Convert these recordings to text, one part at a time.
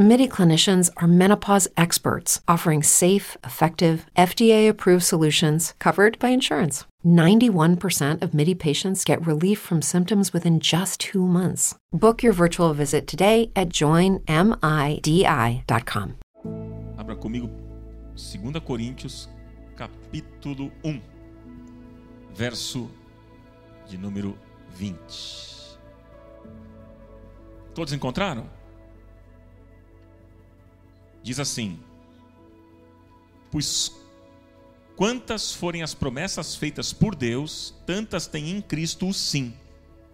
MIDI clinicians are menopause experts offering safe, effective, FDA approved solutions covered by insurance. 91% of MIDI patients get relief from symptoms within just two months. Book your virtual visit today at joinmidi.com. Abra comigo 2 Coríntios, capítulo 1, verso de número 20. Todos encontraram? Diz assim: Pois quantas forem as promessas feitas por Deus, tantas tem em Cristo o sim.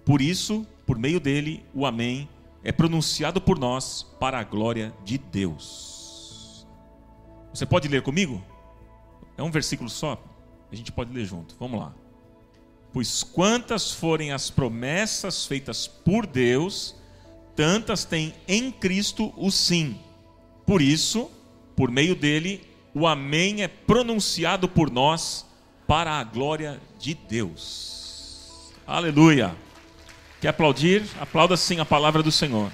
Por isso, por meio dele, o Amém é pronunciado por nós para a glória de Deus. Você pode ler comigo? É um versículo só? A gente pode ler junto. Vamos lá. Pois quantas forem as promessas feitas por Deus, tantas tem em Cristo o sim. Por isso, por meio dele, o Amém é pronunciado por nós para a glória de Deus. Aleluia. Quer aplaudir? Aplauda sim a palavra do Senhor.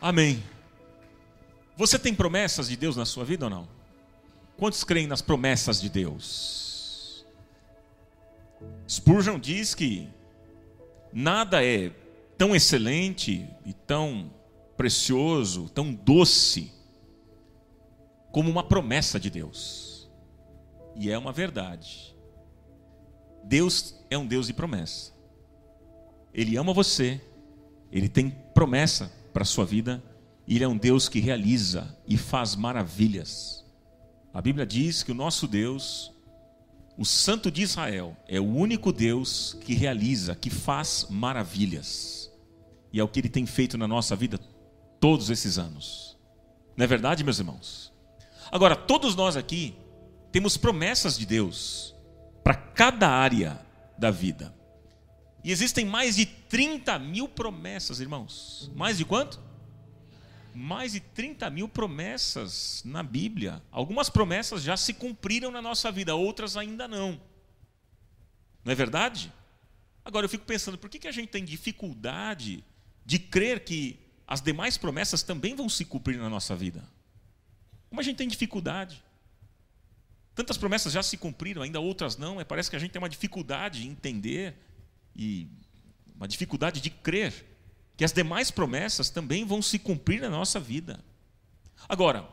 Amém. Você tem promessas de Deus na sua vida ou não? Quantos creem nas promessas de Deus? Spurgeon diz que nada é tão excelente e tão precioso, tão doce, como uma promessa de Deus. E é uma verdade. Deus é um Deus de promessa. Ele ama você, ele tem promessa para a sua vida, e ele é um Deus que realiza e faz maravilhas. A Bíblia diz que o nosso Deus, o Santo de Israel, é o único Deus que realiza, que faz maravilhas. E é o que ele tem feito na nossa vida todos esses anos. Não é verdade, meus irmãos? Agora, todos nós aqui temos promessas de Deus para cada área da vida. E existem mais de 30 mil promessas, irmãos. Mais de quanto? Mais de 30 mil promessas na Bíblia. Algumas promessas já se cumpriram na nossa vida, outras ainda não. Não é verdade? Agora eu fico pensando, por que, que a gente tem dificuldade de crer que as demais promessas também vão se cumprir na nossa vida. Como a gente tem dificuldade. Tantas promessas já se cumpriram, ainda outras não. É, parece que a gente tem uma dificuldade de entender e uma dificuldade de crer que as demais promessas também vão se cumprir na nossa vida. Agora,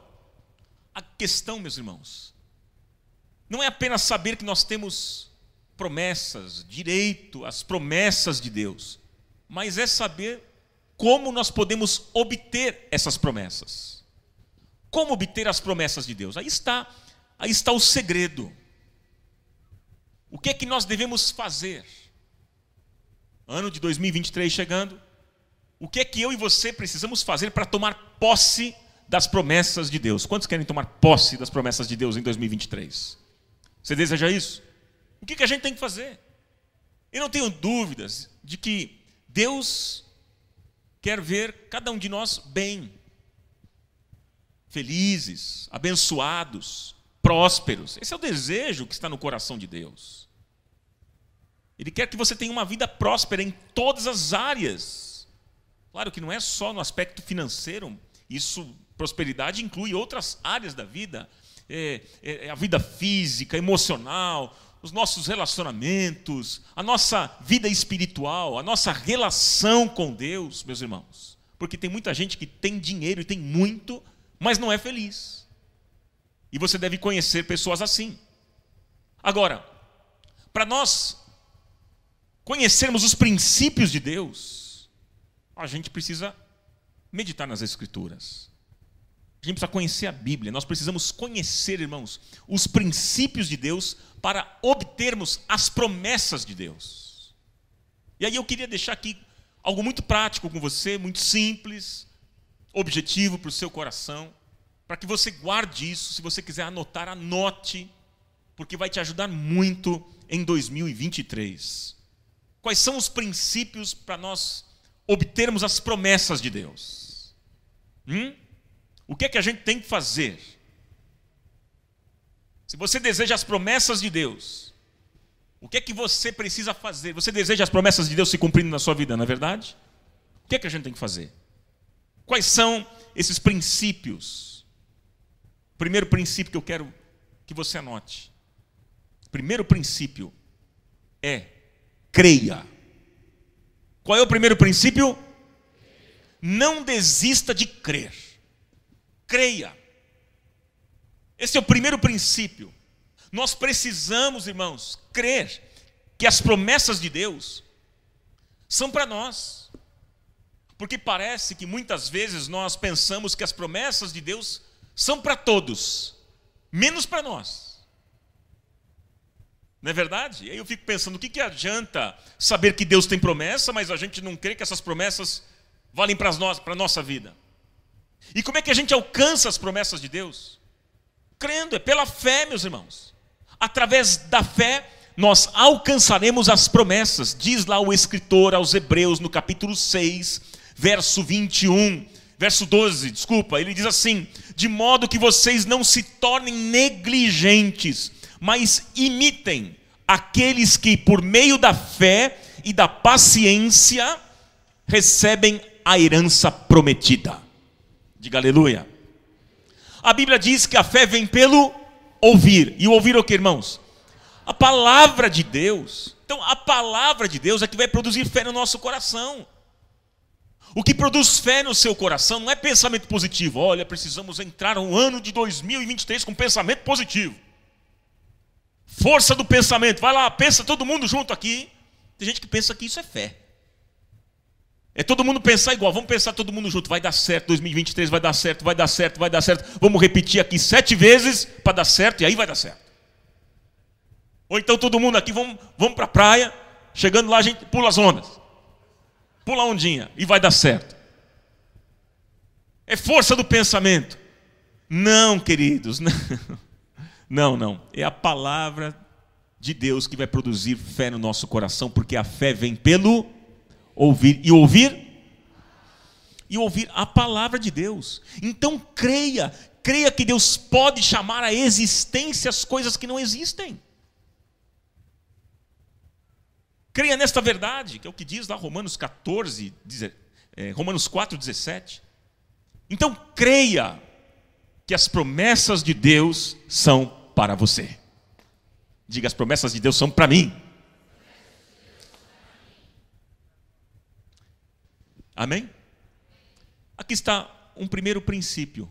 a questão, meus irmãos, não é apenas saber que nós temos promessas, direito às promessas de Deus, mas é saber como nós podemos obter essas promessas. Como obter as promessas de Deus? Aí está, aí está o segredo. O que é que nós devemos fazer? Ano de 2023 chegando. O que é que eu e você precisamos fazer para tomar posse das promessas de Deus? Quantos querem tomar posse das promessas de Deus em 2023? Você deseja isso? O que, que a gente tem que fazer? Eu não tenho dúvidas de que Deus quer ver cada um de nós bem, felizes, abençoados, prósperos. Esse é o desejo que está no coração de Deus. Ele quer que você tenha uma vida próspera em todas as áreas. Claro que não é só no aspecto financeiro, isso, prosperidade inclui outras áreas da vida, é, é, a vida física, emocional, os nossos relacionamentos, a nossa vida espiritual, a nossa relação com Deus, meus irmãos. Porque tem muita gente que tem dinheiro e tem muito, mas não é feliz. E você deve conhecer pessoas assim. Agora, para nós conhecermos os princípios de Deus, a gente precisa meditar nas Escrituras. A gente precisa conhecer a Bíblia. Nós precisamos conhecer, irmãos, os princípios de Deus para obtermos as promessas de Deus. E aí eu queria deixar aqui algo muito prático com você, muito simples, objetivo para o seu coração, para que você guarde isso. Se você quiser anotar, anote, porque vai te ajudar muito em 2023. Quais são os princípios para nós obtermos as promessas de Deus? Hum? O que é que a gente tem que fazer? Se você deseja as promessas de Deus, o que é que você precisa fazer? Você deseja as promessas de Deus se cumprindo na sua vida, não é verdade? O que é que a gente tem que fazer? Quais são esses princípios? Primeiro princípio que eu quero que você anote. Primeiro princípio é creia. Qual é o primeiro princípio? Não desista de crer. Creia. Esse é o primeiro princípio. Nós precisamos, irmãos, crer que as promessas de Deus são para nós. Porque parece que muitas vezes nós pensamos que as promessas de Deus são para todos, menos para nós. Não é verdade? E aí eu fico pensando, o que, que adianta saber que Deus tem promessa, mas a gente não crê que essas promessas valem para a nossa vida? E como é que a gente alcança as promessas de Deus? Crendo, é pela fé, meus irmãos. Através da fé, nós alcançaremos as promessas. Diz lá o escritor aos Hebreus, no capítulo 6, verso 21, verso 12, desculpa, ele diz assim: De modo que vocês não se tornem negligentes mas imitem aqueles que, por meio da fé e da paciência, recebem a herança prometida. Diga aleluia. A Bíblia diz que a fé vem pelo ouvir. E o ouvir o que, irmãos? A palavra de Deus. Então, a palavra de Deus é que vai produzir fé no nosso coração. O que produz fé no seu coração não é pensamento positivo. Olha, precisamos entrar no ano de 2023 com pensamento positivo. Força do pensamento. Vai lá, pensa todo mundo junto aqui. Tem gente que pensa que isso é fé. É todo mundo pensar igual. Vamos pensar todo mundo junto. Vai dar certo. 2023 vai dar certo, vai dar certo, vai dar certo. Vamos repetir aqui sete vezes para dar certo e aí vai dar certo. Ou então todo mundo aqui, vamos, vamos para a praia. Chegando lá, a gente pula as ondas. Pula a ondinha e vai dar certo. É força do pensamento. Não, queridos, não. Não, não. É a palavra de Deus que vai produzir fé no nosso coração, porque a fé vem pelo ouvir. E ouvir? E ouvir a palavra de Deus. Então creia, creia que Deus pode chamar a existência as coisas que não existem. Creia nesta verdade, que é o que diz lá Romanos 14, é, Romanos 4, 17. Então creia que as promessas de Deus são para você. Diga: as promessas de Deus são para mim. Amém? Aqui está um primeiro princípio.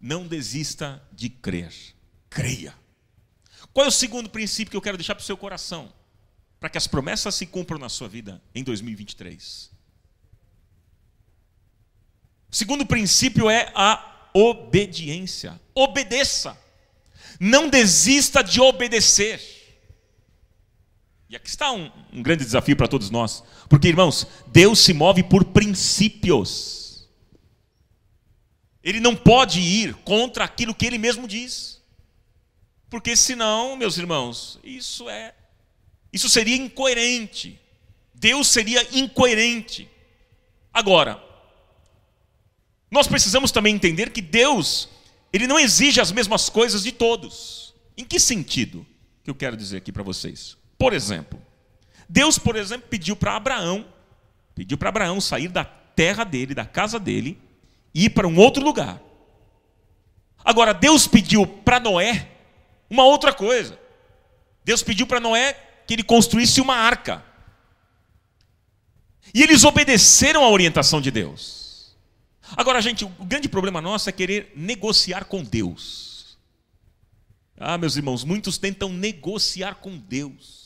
Não desista de crer. Creia. Qual é o segundo princípio que eu quero deixar para o seu coração? Para que as promessas se cumpram na sua vida em 2023. O segundo princípio é a obediência. Obedeça. Não desista de obedecer. E aqui está um, um grande desafio para todos nós. Porque, irmãos, Deus se move por princípios. Ele não pode ir contra aquilo que ele mesmo diz. Porque senão, meus irmãos, isso é isso seria incoerente. Deus seria incoerente. Agora, nós precisamos também entender que Deus, ele não exige as mesmas coisas de todos. Em que sentido que eu quero dizer aqui para vocês? Por exemplo, Deus, por exemplo, pediu para Abraão, pediu para Abraão sair da terra dele, da casa dele, e ir para um outro lugar. Agora, Deus pediu para Noé uma outra coisa. Deus pediu para Noé que ele construísse uma arca. E eles obedeceram à orientação de Deus. Agora, gente, o grande problema nosso é querer negociar com Deus. Ah, meus irmãos, muitos tentam negociar com Deus.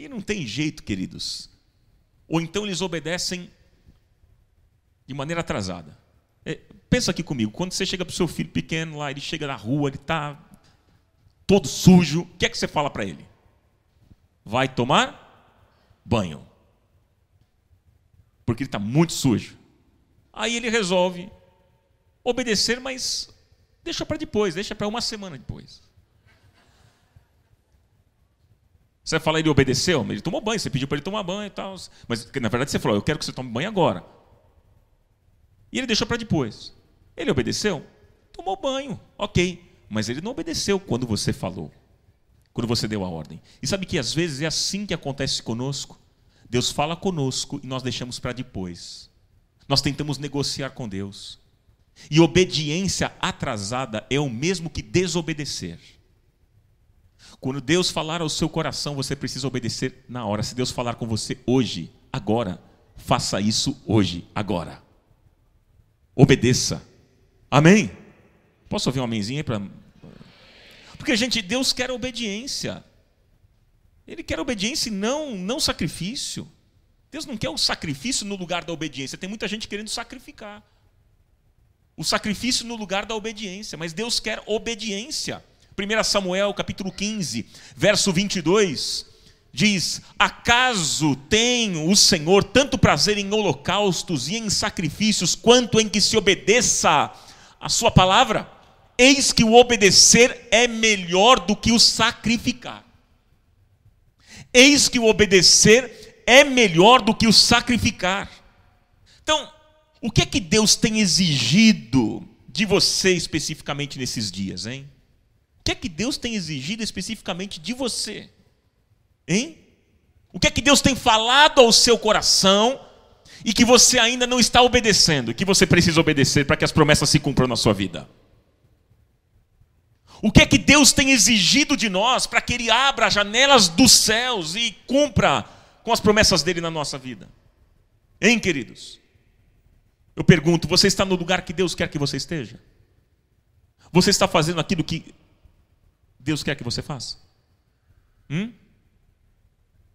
E não tem jeito, queridos. Ou então eles obedecem de maneira atrasada. É, pensa aqui comigo, quando você chega para o seu filho pequeno lá, ele chega na rua, ele está todo sujo, o que é que você fala para ele? Vai tomar banho. Porque ele está muito sujo. Aí ele resolve obedecer, mas deixa para depois, deixa para uma semana depois. Você vai falar, ele obedeceu? Ele tomou banho, você pediu para ele tomar banho e tal. Mas na verdade você falou, eu quero que você tome banho agora. E ele deixou para depois. Ele obedeceu? Tomou banho, ok. Mas ele não obedeceu quando você falou, quando você deu a ordem. E sabe que às vezes é assim que acontece conosco? Deus fala conosco e nós deixamos para depois. Nós tentamos negociar com Deus. E obediência atrasada é o mesmo que desobedecer. Quando Deus falar ao seu coração, você precisa obedecer na hora. Se Deus falar com você hoje, agora, faça isso hoje, agora. Obedeça. Amém? Posso ouvir um amenzinho para. Porque, gente, Deus quer obediência. Ele quer obediência e não, não sacrifício. Deus não quer o sacrifício no lugar da obediência. Tem muita gente querendo sacrificar. O sacrifício no lugar da obediência. Mas Deus quer obediência. 1 Samuel capítulo 15, verso 22, diz: Acaso tem o Senhor tanto prazer em holocaustos e em sacrifícios, quanto em que se obedeça a Sua palavra? Eis que o obedecer é melhor do que o sacrificar. Eis que o obedecer é melhor do que o sacrificar. Então, o que é que Deus tem exigido de você especificamente nesses dias, hein? O que é que Deus tem exigido especificamente de você? Hein? O que é que Deus tem falado ao seu coração e que você ainda não está obedecendo, que você precisa obedecer para que as promessas se cumpram na sua vida? O que é que Deus tem exigido de nós para que Ele abra as janelas dos céus e cumpra com as promessas dele na nossa vida? Hein, queridos? Eu pergunto: você está no lugar que Deus quer que você esteja? Você está fazendo aquilo que Deus quer que você faça? Hum?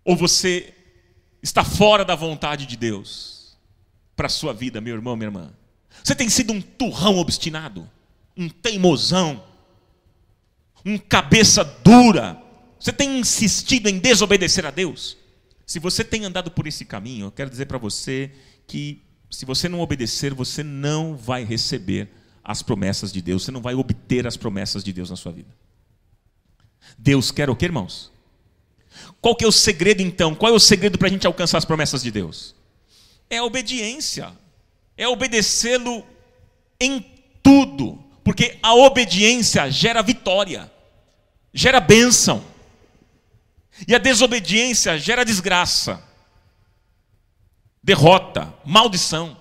Ou você está fora da vontade de Deus para a sua vida, meu irmão, minha irmã? Você tem sido um turrão obstinado, um teimosão, um cabeça dura. Você tem insistido em desobedecer a Deus? Se você tem andado por esse caminho, eu quero dizer para você que se você não obedecer, você não vai receber as promessas de Deus, você não vai obter as promessas de Deus na sua vida. Deus quer o que, irmãos? Qual que é o segredo então? Qual é o segredo para a gente alcançar as promessas de Deus? É a obediência. É obedecê-lo em tudo. Porque a obediência gera vitória, gera bênção. E a desobediência gera desgraça, derrota, maldição.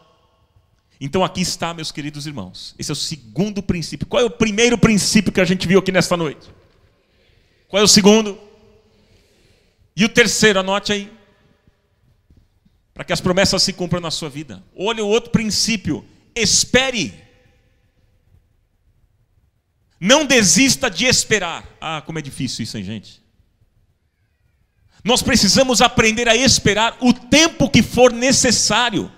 Então aqui está, meus queridos irmãos. Esse é o segundo princípio. Qual é o primeiro princípio que a gente viu aqui nesta noite? Qual é o segundo? E o terceiro, anote aí. Para que as promessas se cumpram na sua vida. Olha o outro princípio. Espere. Não desista de esperar. Ah, como é difícil isso, hein, gente? Nós precisamos aprender a esperar o tempo que for necessário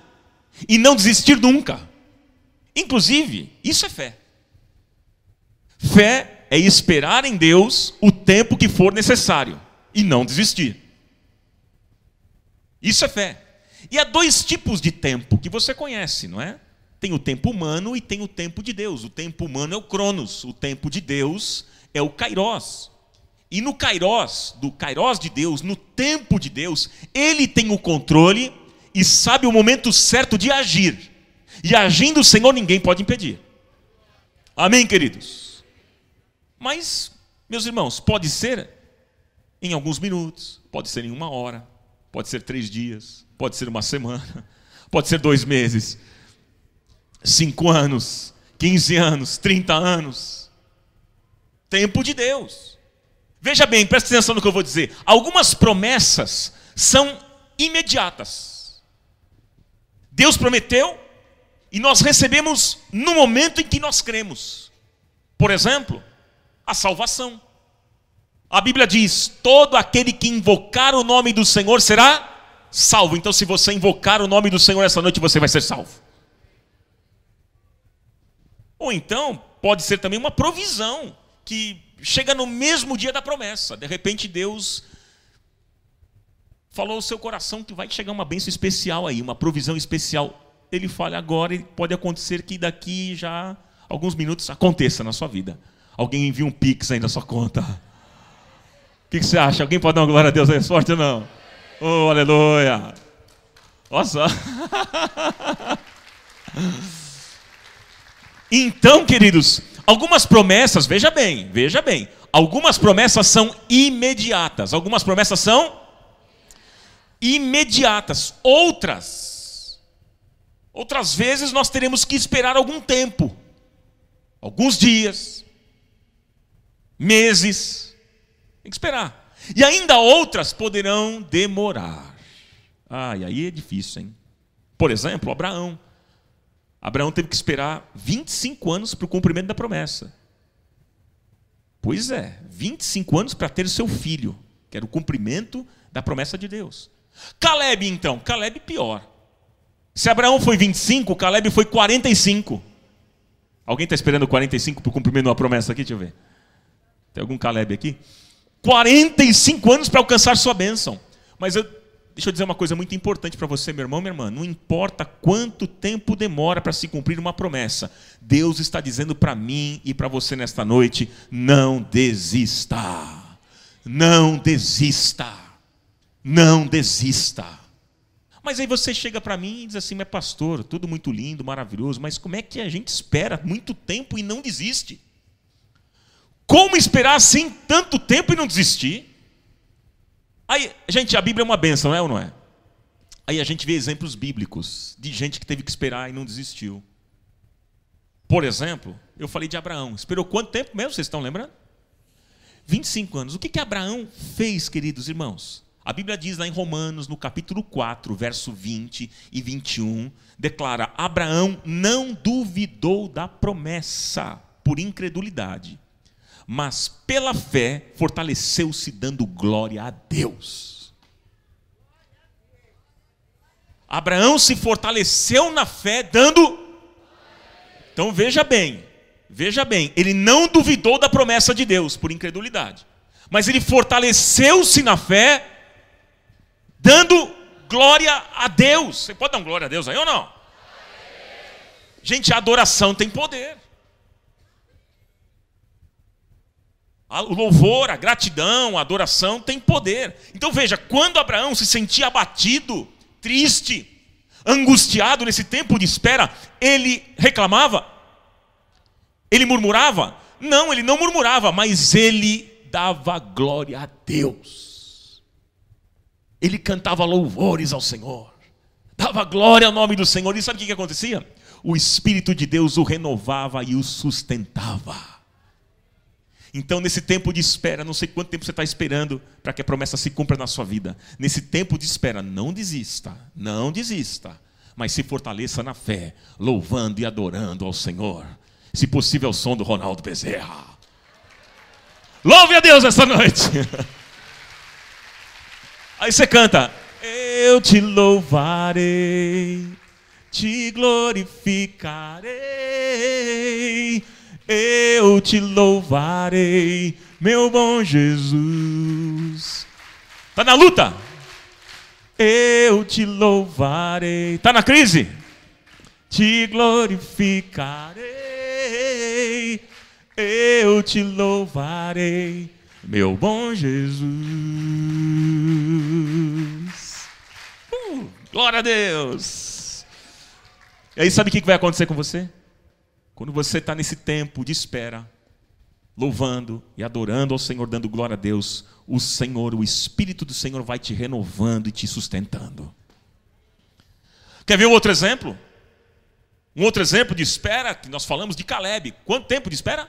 e não desistir nunca. Inclusive, isso é fé. Fé é esperar em Deus o tempo que for necessário e não desistir. Isso é fé. E há dois tipos de tempo que você conhece, não é? Tem o tempo humano e tem o tempo de Deus. O tempo humano é o Cronos, o tempo de Deus é o Kairos. E no Kairos, do Kairos de Deus, no tempo de Deus, ele tem o controle e sabe o momento certo de agir. E agindo o Senhor, ninguém pode impedir. Amém, queridos? Mas, meus irmãos, pode ser em alguns minutos, pode ser em uma hora, pode ser três dias, pode ser uma semana, pode ser dois meses, cinco anos, quinze anos, trinta anos. Tempo de Deus. Veja bem, presta atenção no que eu vou dizer. Algumas promessas são imediatas. Deus prometeu e nós recebemos no momento em que nós cremos. Por exemplo, a salvação. A Bíblia diz: todo aquele que invocar o nome do Senhor será salvo. Então, se você invocar o nome do Senhor essa noite, você vai ser salvo. Ou então, pode ser também uma provisão que chega no mesmo dia da promessa. De repente, Deus falou ao seu coração que vai chegar uma bênção especial aí, uma provisão especial. Ele fala agora e pode acontecer que daqui já alguns minutos aconteça na sua vida. Alguém envia um pix aí na sua conta. O que, que, você acha? Alguém pode dar uma glória a Deus aí forte ou não? Oh, aleluia! Só. Então, queridos, algumas promessas, veja bem, veja bem, algumas promessas são imediatas, algumas promessas são imediatas, outras, outras vezes nós teremos que esperar algum tempo, alguns dias, meses, tem que esperar. E ainda outras poderão demorar. Ai, aí é difícil, hein? Por exemplo, Abraão. Abraão teve que esperar 25 anos para o cumprimento da promessa. Pois é, 25 anos para ter seu filho, que era o cumprimento da promessa de Deus. Caleb, então, Caleb pior. Se Abraão foi 25, Caleb foi 45. Alguém está esperando 45 para o cumprimento de uma promessa aqui? Deixa eu ver. Tem algum Caleb aqui? 45 anos para alcançar sua bênção. Mas eu, deixa eu dizer uma coisa muito importante para você, meu irmão, minha irmã. Não importa quanto tempo demora para se cumprir uma promessa, Deus está dizendo para mim e para você nesta noite: não desista. Não desista. Não desista. Mas aí você chega para mim e diz assim, mas pastor, tudo muito lindo, maravilhoso, mas como é que a gente espera muito tempo e não desiste? Como esperar assim tanto tempo e não desistir? Aí, gente, a Bíblia é uma benção, é ou não é? Aí a gente vê exemplos bíblicos de gente que teve que esperar e não desistiu. Por exemplo, eu falei de Abraão. Esperou quanto tempo mesmo? Vocês estão lembrando? 25 anos. O que, que Abraão fez, queridos irmãos? A Bíblia diz lá em Romanos, no capítulo 4, verso 20 e 21, declara: Abraão não duvidou da promessa por incredulidade, mas pela fé fortaleceu-se, dando glória a Deus. Abraão se fortaleceu na fé, dando. Então veja bem, veja bem, ele não duvidou da promessa de Deus por incredulidade, mas ele fortaleceu-se na fé dando glória a Deus. Você pode dar um glória a Deus aí ou não? Gente, a adoração tem poder. O louvor, a gratidão, a adoração tem poder. Então veja, quando Abraão se sentia abatido, triste, angustiado nesse tempo de espera, ele reclamava? Ele murmurava? Não, ele não murmurava, mas ele dava glória a Deus ele cantava louvores ao Senhor, dava glória ao nome do Senhor. E sabe o que, acontecia? O Espírito de Deus o renovava e o sustentava. Então, nesse tempo de espera, não sei quanto tempo você está esperando para que a promessa se cumpra na sua vida. Nesse tempo de espera, não desista, não desista, mas se fortaleça na fé, louvando e adorando ao Senhor. Se possível, o som do Ronaldo Bezerra. Louve a Deus essa noite. Aí você canta: Eu te louvarei, te glorificarei, eu te louvarei, meu bom Jesus. Tá na luta? Eu te louvarei. Tá na crise? Te glorificarei, eu te louvarei meu bom Jesus. Uh, glória a Deus. E aí, sabe o que vai acontecer com você? Quando você está nesse tempo de espera, louvando e adorando ao Senhor, dando glória a Deus, o Senhor, o Espírito do Senhor vai te renovando e te sustentando. Quer ver um outro exemplo? Um outro exemplo de espera, que nós falamos de Caleb. Quanto tempo de espera?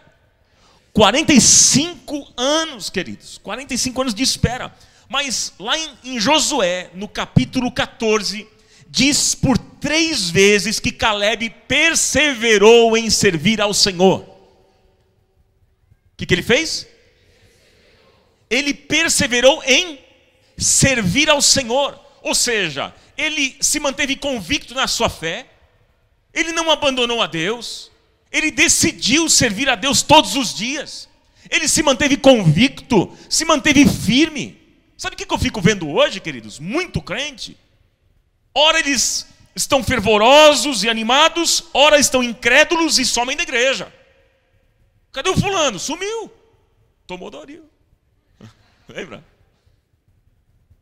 45 anos, queridos, 45 anos de espera. Mas lá em, em Josué, no capítulo 14, diz por três vezes que Caleb perseverou em servir ao Senhor. O que, que ele fez? Ele perseverou em servir ao Senhor. Ou seja, ele se manteve convicto na sua fé, ele não abandonou a Deus, ele decidiu servir a Deus todos os dias. Ele se manteve convicto, se manteve firme. Sabe o que eu fico vendo hoje, queridos? Muito crente. Ora eles estão fervorosos e animados, ora estão incrédulos e somem da igreja. Cadê o fulano? Sumiu. Tomou Doril. Lembra?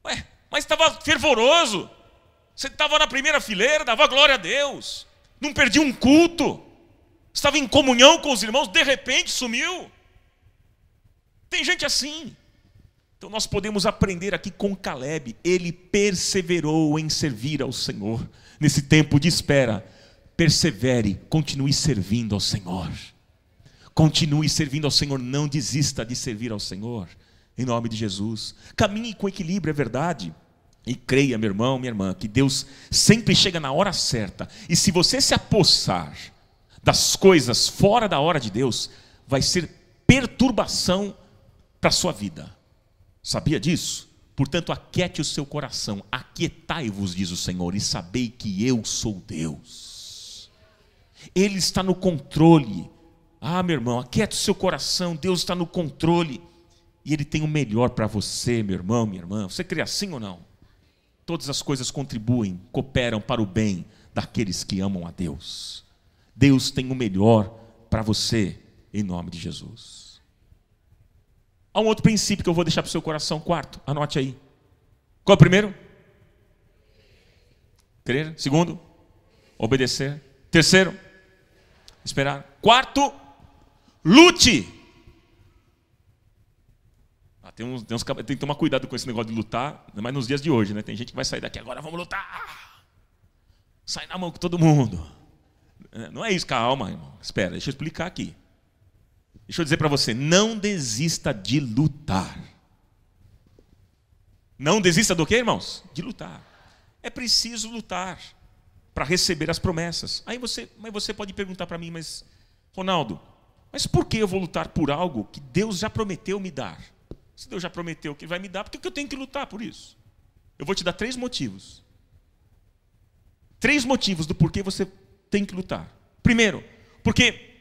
Ué, mas estava fervoroso. Você estava na primeira fileira, dava glória a Deus. Não perdia um culto. Estava em comunhão com os irmãos, de repente sumiu. Tem gente assim. Então nós podemos aprender aqui com Caleb. Ele perseverou em servir ao Senhor. Nesse tempo de espera, persevere, continue servindo ao Senhor. Continue servindo ao Senhor, não desista de servir ao Senhor. Em nome de Jesus. Caminhe com equilíbrio, é verdade. E creia, meu irmão, minha irmã, que Deus sempre chega na hora certa. E se você se apossar das coisas fora da hora de Deus, vai ser perturbação para a sua vida. Sabia disso? Portanto, aquiete o seu coração, aquietai-vos, diz o Senhor, e sabei que eu sou Deus. Ele está no controle. Ah, meu irmão, aquiete o seu coração, Deus está no controle. E Ele tem o melhor para você, meu irmão, minha irmã. Você crê assim ou não? Todas as coisas contribuem, cooperam para o bem daqueles que amam a Deus. Deus tem o melhor para você, em nome de Jesus. Há um outro princípio que eu vou deixar para o seu coração, quarto, anote aí. Qual é o primeiro? Crer. Segundo, obedecer. Terceiro, esperar. Quarto, lute. Ah, tem, uns, tem, uns, tem que tomar cuidado com esse negócio de lutar, mas nos dias de hoje, né? Tem gente que vai sair daqui agora, vamos lutar. Sai na mão com todo mundo. É, não é isso, calma, irmão. Espera, deixa eu explicar aqui. Deixa eu dizer para você, não desista de lutar. Não desista do que, irmãos? De lutar. É preciso lutar para receber as promessas. Aí você, mas você pode perguntar para mim, mas Ronaldo, mas por que eu vou lutar por algo que Deus já prometeu me dar? Se Deus já prometeu que vai me dar, por que eu tenho que lutar por isso? Eu vou te dar três motivos. Três motivos do porquê você tem que lutar. Primeiro, porque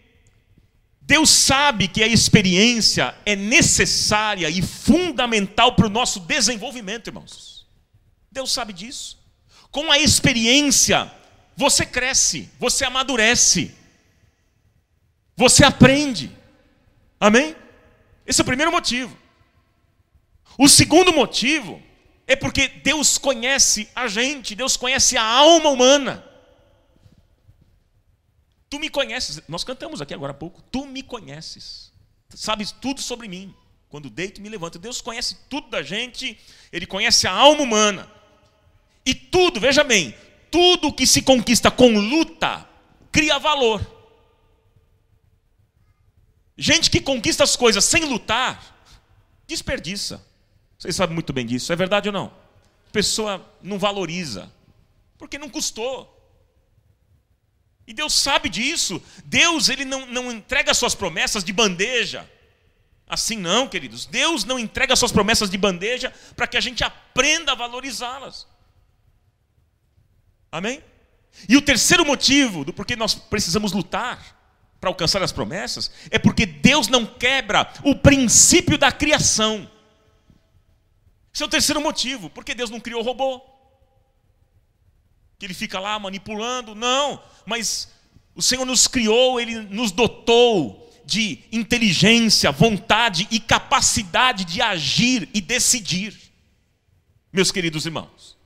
Deus sabe que a experiência é necessária e fundamental para o nosso desenvolvimento, irmãos. Deus sabe disso. Com a experiência, você cresce, você amadurece, você aprende. Amém? Esse é o primeiro motivo. O segundo motivo é porque Deus conhece a gente, Deus conhece a alma humana. Tu me conheces, nós cantamos aqui agora há pouco. Tu me conheces, sabes tudo sobre mim. Quando deito, me levanto. Deus conhece tudo da gente, Ele conhece a alma humana. E tudo, veja bem, tudo que se conquista com luta cria valor. Gente que conquista as coisas sem lutar, desperdiça. Vocês sabem muito bem disso, é verdade ou não? A pessoa não valoriza, porque não custou. E Deus sabe disso. Deus ele não, não entrega suas promessas de bandeja. Assim não, queridos. Deus não entrega suas promessas de bandeja para que a gente aprenda a valorizá-las. Amém? E o terceiro motivo do porquê nós precisamos lutar para alcançar as promessas é porque Deus não quebra o princípio da criação. Esse é o terceiro motivo. Porque Deus não criou robô que ele fica lá manipulando. Não, mas o Senhor nos criou, ele nos dotou de inteligência, vontade e capacidade de agir e decidir. Meus queridos irmãos.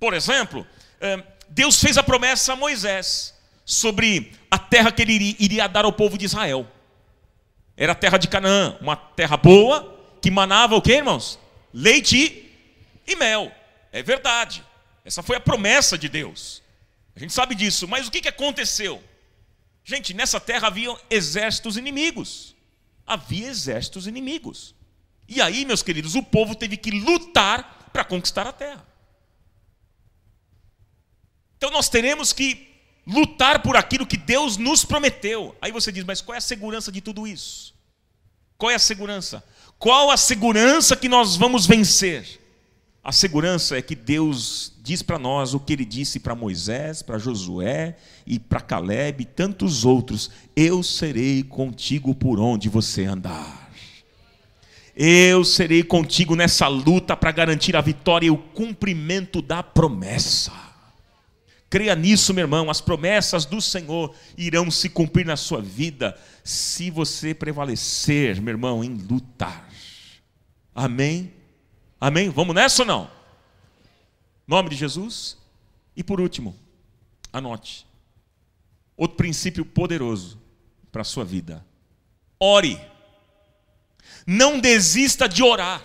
Por exemplo, eh, Deus fez a promessa a Moisés sobre a terra que ele iria dar ao povo de Israel. Era a terra de Canaã, uma terra boa, que manava o que, irmãos? Leite e mel. É verdade. Essa foi a promessa de Deus. A gente sabe disso, mas o que, aconteceu? Gente, nessa terra havia exércitos inimigos. Havia exércitos inimigos. E aí, meus queridos, o povo teve que lutar para conquistar a terra. Então nós teremos que lutar por aquilo que Deus nos prometeu. Aí você diz, mas qual é a segurança de tudo isso? Qual é a segurança? Qual a segurança que nós vamos vencer? A segurança é que Deus diz para nós o que ele disse para Moisés, para Josué e para Caleb e tantos outros: Eu serei contigo por onde você andar. Eu serei contigo nessa luta para garantir a vitória e o cumprimento da promessa. Creia nisso, meu irmão, as promessas do Senhor irão se cumprir na sua vida se você prevalecer, meu irmão, em lutar. Amém? Amém? Vamos nessa ou não? Nome de Jesus. E por último, anote. Outro princípio poderoso para a sua vida. Ore. Não desista de orar.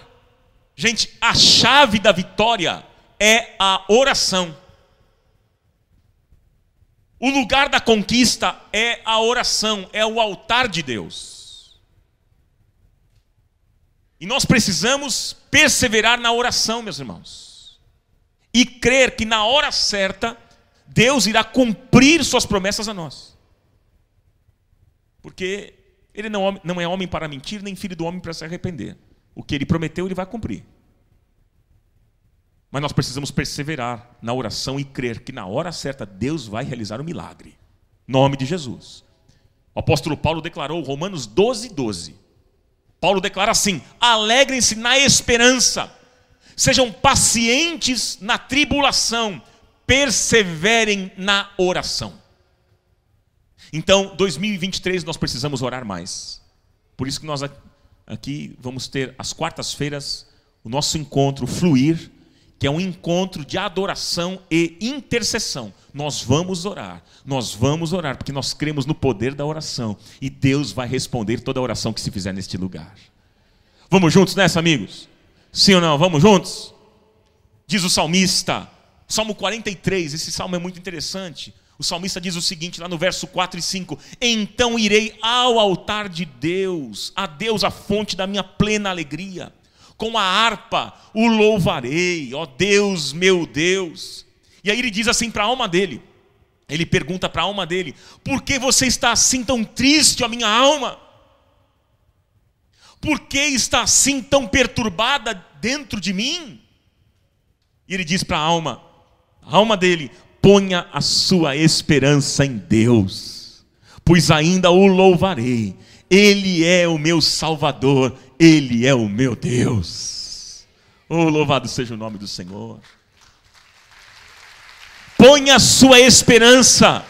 Gente, a chave da vitória é a oração. O lugar da conquista é a oração, é o altar de Deus. E nós precisamos perseverar na oração, meus irmãos. E crer que na hora certa, Deus irá cumprir suas promessas a nós. Porque Ele não, não é homem para mentir, nem filho do homem para se arrepender. O que Ele prometeu, Ele vai cumprir. Mas nós precisamos perseverar na oração e crer que na hora certa Deus vai realizar o milagre. Nome de Jesus. O apóstolo Paulo declarou, Romanos 12, 12. Paulo declara assim: alegrem-se na esperança, sejam pacientes na tribulação, perseverem na oração. Então, 2023 nós precisamos orar mais. Por isso que nós aqui vamos ter às quartas-feiras o nosso encontro fluir que é um encontro de adoração e intercessão. Nós vamos orar, nós vamos orar, porque nós cremos no poder da oração e Deus vai responder toda oração que se fizer neste lugar. Vamos juntos nessa, amigos? Sim ou não? Vamos juntos? Diz o salmista, Salmo 43, esse salmo é muito interessante. O salmista diz o seguinte, lá no verso 4 e 5: Então irei ao altar de Deus, a Deus, a fonte da minha plena alegria com a harpa o louvarei, ó Deus, meu Deus. E aí ele diz assim para a alma dele: ele pergunta para a alma dele: Por que você está assim tão triste, ó minha alma? Por que está assim tão perturbada dentro de mim? E ele diz para a alma, a alma dele: Ponha a sua esperança em Deus, pois ainda o louvarei. Ele é o meu Salvador ele é o meu Deus. Oh, louvado seja o nome do Senhor. Ponha a sua esperança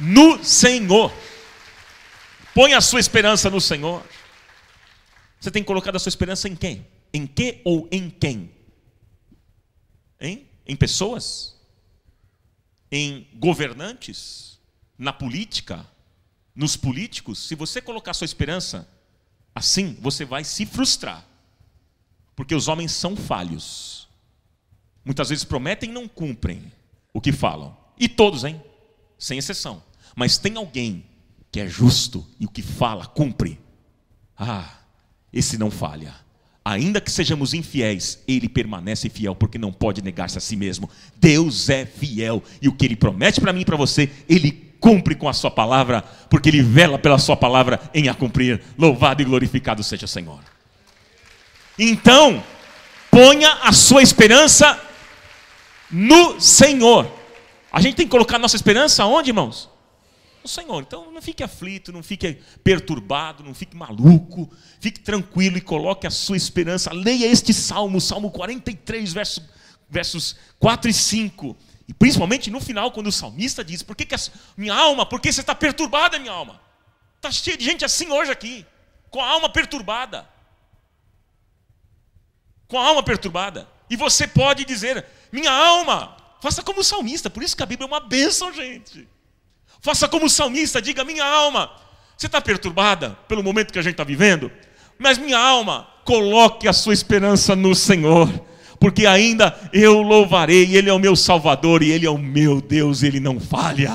no Senhor. Ponha a sua esperança no Senhor. Você tem colocado a sua esperança em quem? Em que ou em quem? Hein? Em pessoas? Em governantes? Na política? Nos políticos? Se você colocar sua esperança Assim você vai se frustrar. Porque os homens são falhos. Muitas vezes prometem e não cumprem o que falam. E todos, hein? Sem exceção. Mas tem alguém que é justo e o que fala cumpre. Ah, esse não falha. Ainda que sejamos infiéis, ele permanece fiel porque não pode negar-se a si mesmo. Deus é fiel e o que ele promete para mim e para você, ele cumpre com a sua palavra, porque ele vela pela sua palavra em a cumprir. Louvado e glorificado seja o Senhor. Então, ponha a sua esperança no Senhor. A gente tem que colocar nossa esperança onde, irmãos? No Senhor. Então não fique aflito, não fique perturbado, não fique maluco, fique tranquilo e coloque a sua esperança. Leia este salmo, Salmo 43, verso, versos 4 e 5. E principalmente no final, quando o salmista diz: Por que, que a minha alma, por que você está perturbada, minha alma? Está cheio de gente assim hoje aqui, com a alma perturbada. Com a alma perturbada. E você pode dizer: Minha alma, faça como o salmista. Por isso que a Bíblia é uma bênção, gente. Faça como o salmista, diga: Minha alma, você está perturbada pelo momento que a gente está vivendo? Mas minha alma, coloque a sua esperança no Senhor porque ainda eu louvarei, Ele é o meu Salvador e Ele é o meu Deus, Ele não falha.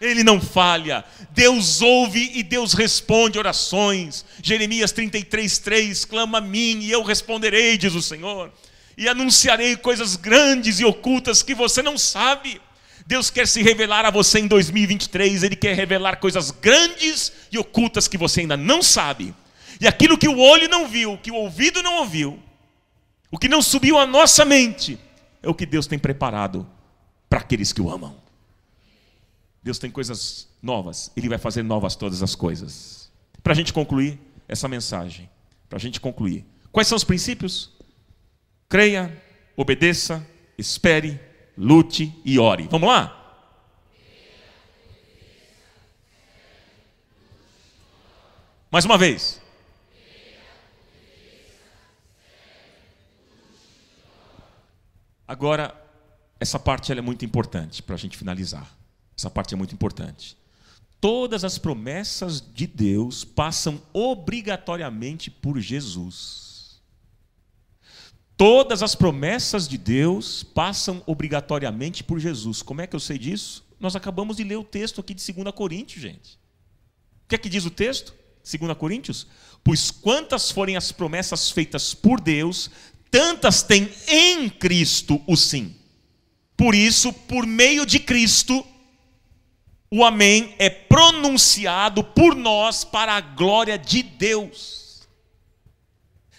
Ele não falha. Deus ouve e Deus responde orações. Jeremias 33, 3: clama a mim e eu responderei, diz o Senhor, e anunciarei coisas grandes e ocultas que você não sabe. Deus quer se revelar a você em 2023, Ele quer revelar coisas grandes e ocultas que você ainda não sabe. E aquilo que o olho não viu, que o ouvido não ouviu, o que não subiu à nossa mente é o que Deus tem preparado para aqueles que o amam. Deus tem coisas novas, Ele vai fazer novas todas as coisas. Para a gente concluir essa mensagem, para a gente concluir, quais são os princípios? Creia, obedeça, espere, lute e ore. Vamos lá? Mais uma vez. Agora, essa parte é muito importante para a gente finalizar. Essa parte é muito importante. Todas as promessas de Deus passam obrigatoriamente por Jesus. Todas as promessas de Deus passam obrigatoriamente por Jesus. Como é que eu sei disso? Nós acabamos de ler o texto aqui de 2 Coríntios, gente. O que é que diz o texto? 2 Coríntios? Pois quantas forem as promessas feitas por Deus, tantas tem em Cristo o sim. Por isso, por meio de Cristo, o Amém é pronunciado por nós para a glória de Deus.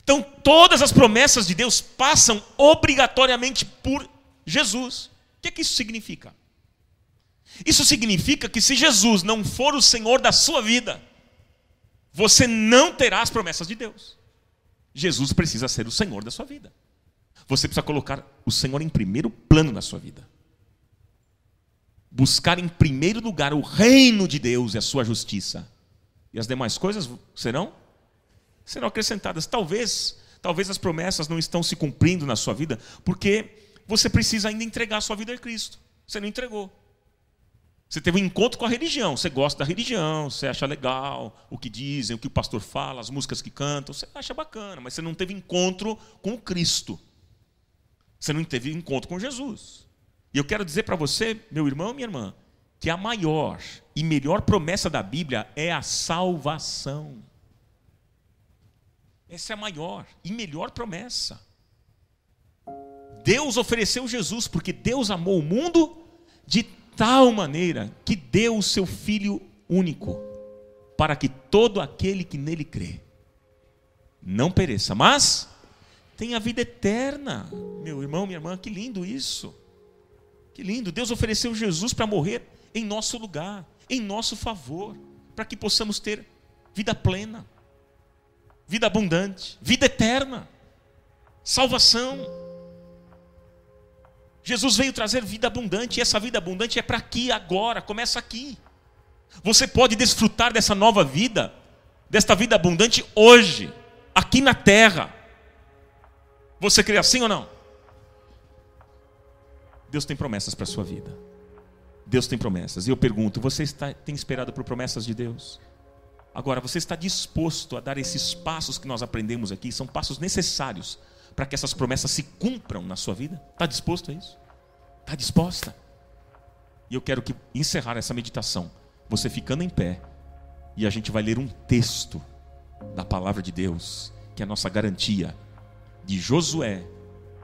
Então, todas as promessas de Deus passam obrigatoriamente por Jesus. O que, é que isso significa? Isso significa que se Jesus não for o Senhor da sua vida, você não terá as promessas de Deus. Jesus precisa ser o Senhor da sua vida. Você precisa colocar o Senhor em primeiro plano na sua vida buscar em primeiro lugar o reino de Deus e a sua justiça. E as demais coisas serão serão acrescentadas. Talvez, talvez as promessas não estão se cumprindo na sua vida, porque você precisa ainda entregar a sua vida a Cristo. Você não entregou. Você teve um encontro com a religião, você gosta da religião, você acha legal o que dizem, o que o pastor fala, as músicas que cantam, você acha bacana, mas você não teve encontro com Cristo. Você não teve encontro com Jesus. E eu quero dizer para você, meu irmão minha irmã, que a maior e melhor promessa da Bíblia é a salvação. Essa é a maior e melhor promessa. Deus ofereceu Jesus porque Deus amou o mundo de tal maneira que deu o seu Filho único, para que todo aquele que nele crê não pereça, mas tenha vida eterna. Meu irmão, minha irmã, que lindo isso. Que lindo, Deus ofereceu Jesus para morrer em nosso lugar, em nosso favor, para que possamos ter vida plena, vida abundante, vida eterna, salvação. Jesus veio trazer vida abundante, e essa vida abundante é para aqui, agora, começa aqui. Você pode desfrutar dessa nova vida, desta vida abundante hoje, aqui na terra. Você crê assim ou não? Deus tem promessas para a sua vida. Deus tem promessas. E eu pergunto: você está, tem esperado por promessas de Deus? Agora, você está disposto a dar esses passos que nós aprendemos aqui? São passos necessários para que essas promessas se cumpram na sua vida? Está disposto a isso? Está disposta? E eu quero que encerrar essa meditação, você ficando em pé, e a gente vai ler um texto da palavra de Deus, que é a nossa garantia, de Josué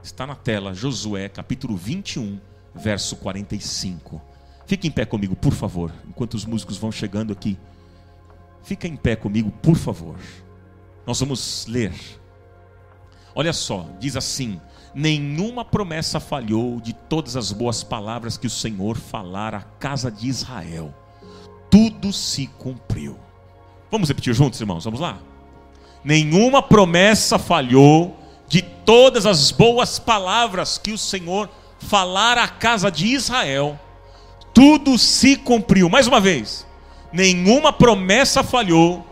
Está na tela, Josué, capítulo 21, verso 45. Fique em pé comigo, por favor, enquanto os músicos vão chegando aqui. Fica em pé comigo, por favor. Nós vamos ler. Olha só, diz assim: Nenhuma promessa falhou de todas as boas palavras que o Senhor falara à casa de Israel. Tudo se cumpriu. Vamos repetir juntos, irmãos? Vamos lá? Nenhuma promessa falhou de todas as boas palavras que o Senhor falara à casa de Israel, tudo se cumpriu. Mais uma vez, nenhuma promessa falhou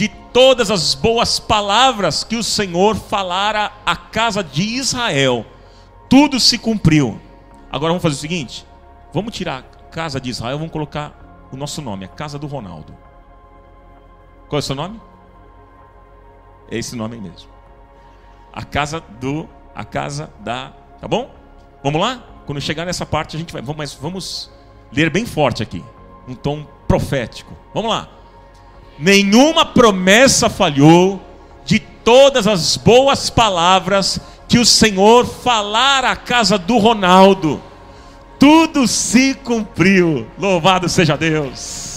de todas as boas palavras que o Senhor falara à casa de Israel, tudo se cumpriu. Agora vamos fazer o seguinte: vamos tirar a casa de Israel, vamos colocar o nosso nome, a casa do Ronaldo. Qual é o seu nome? É esse nome aí mesmo a casa do a casa da, tá bom? Vamos lá? Quando chegar nessa parte a gente vai, mas vamos ler bem forte aqui, um tom profético. Vamos lá. Nenhuma promessa falhou de todas as boas palavras que o Senhor falara à casa do Ronaldo. Tudo se cumpriu. Louvado seja Deus.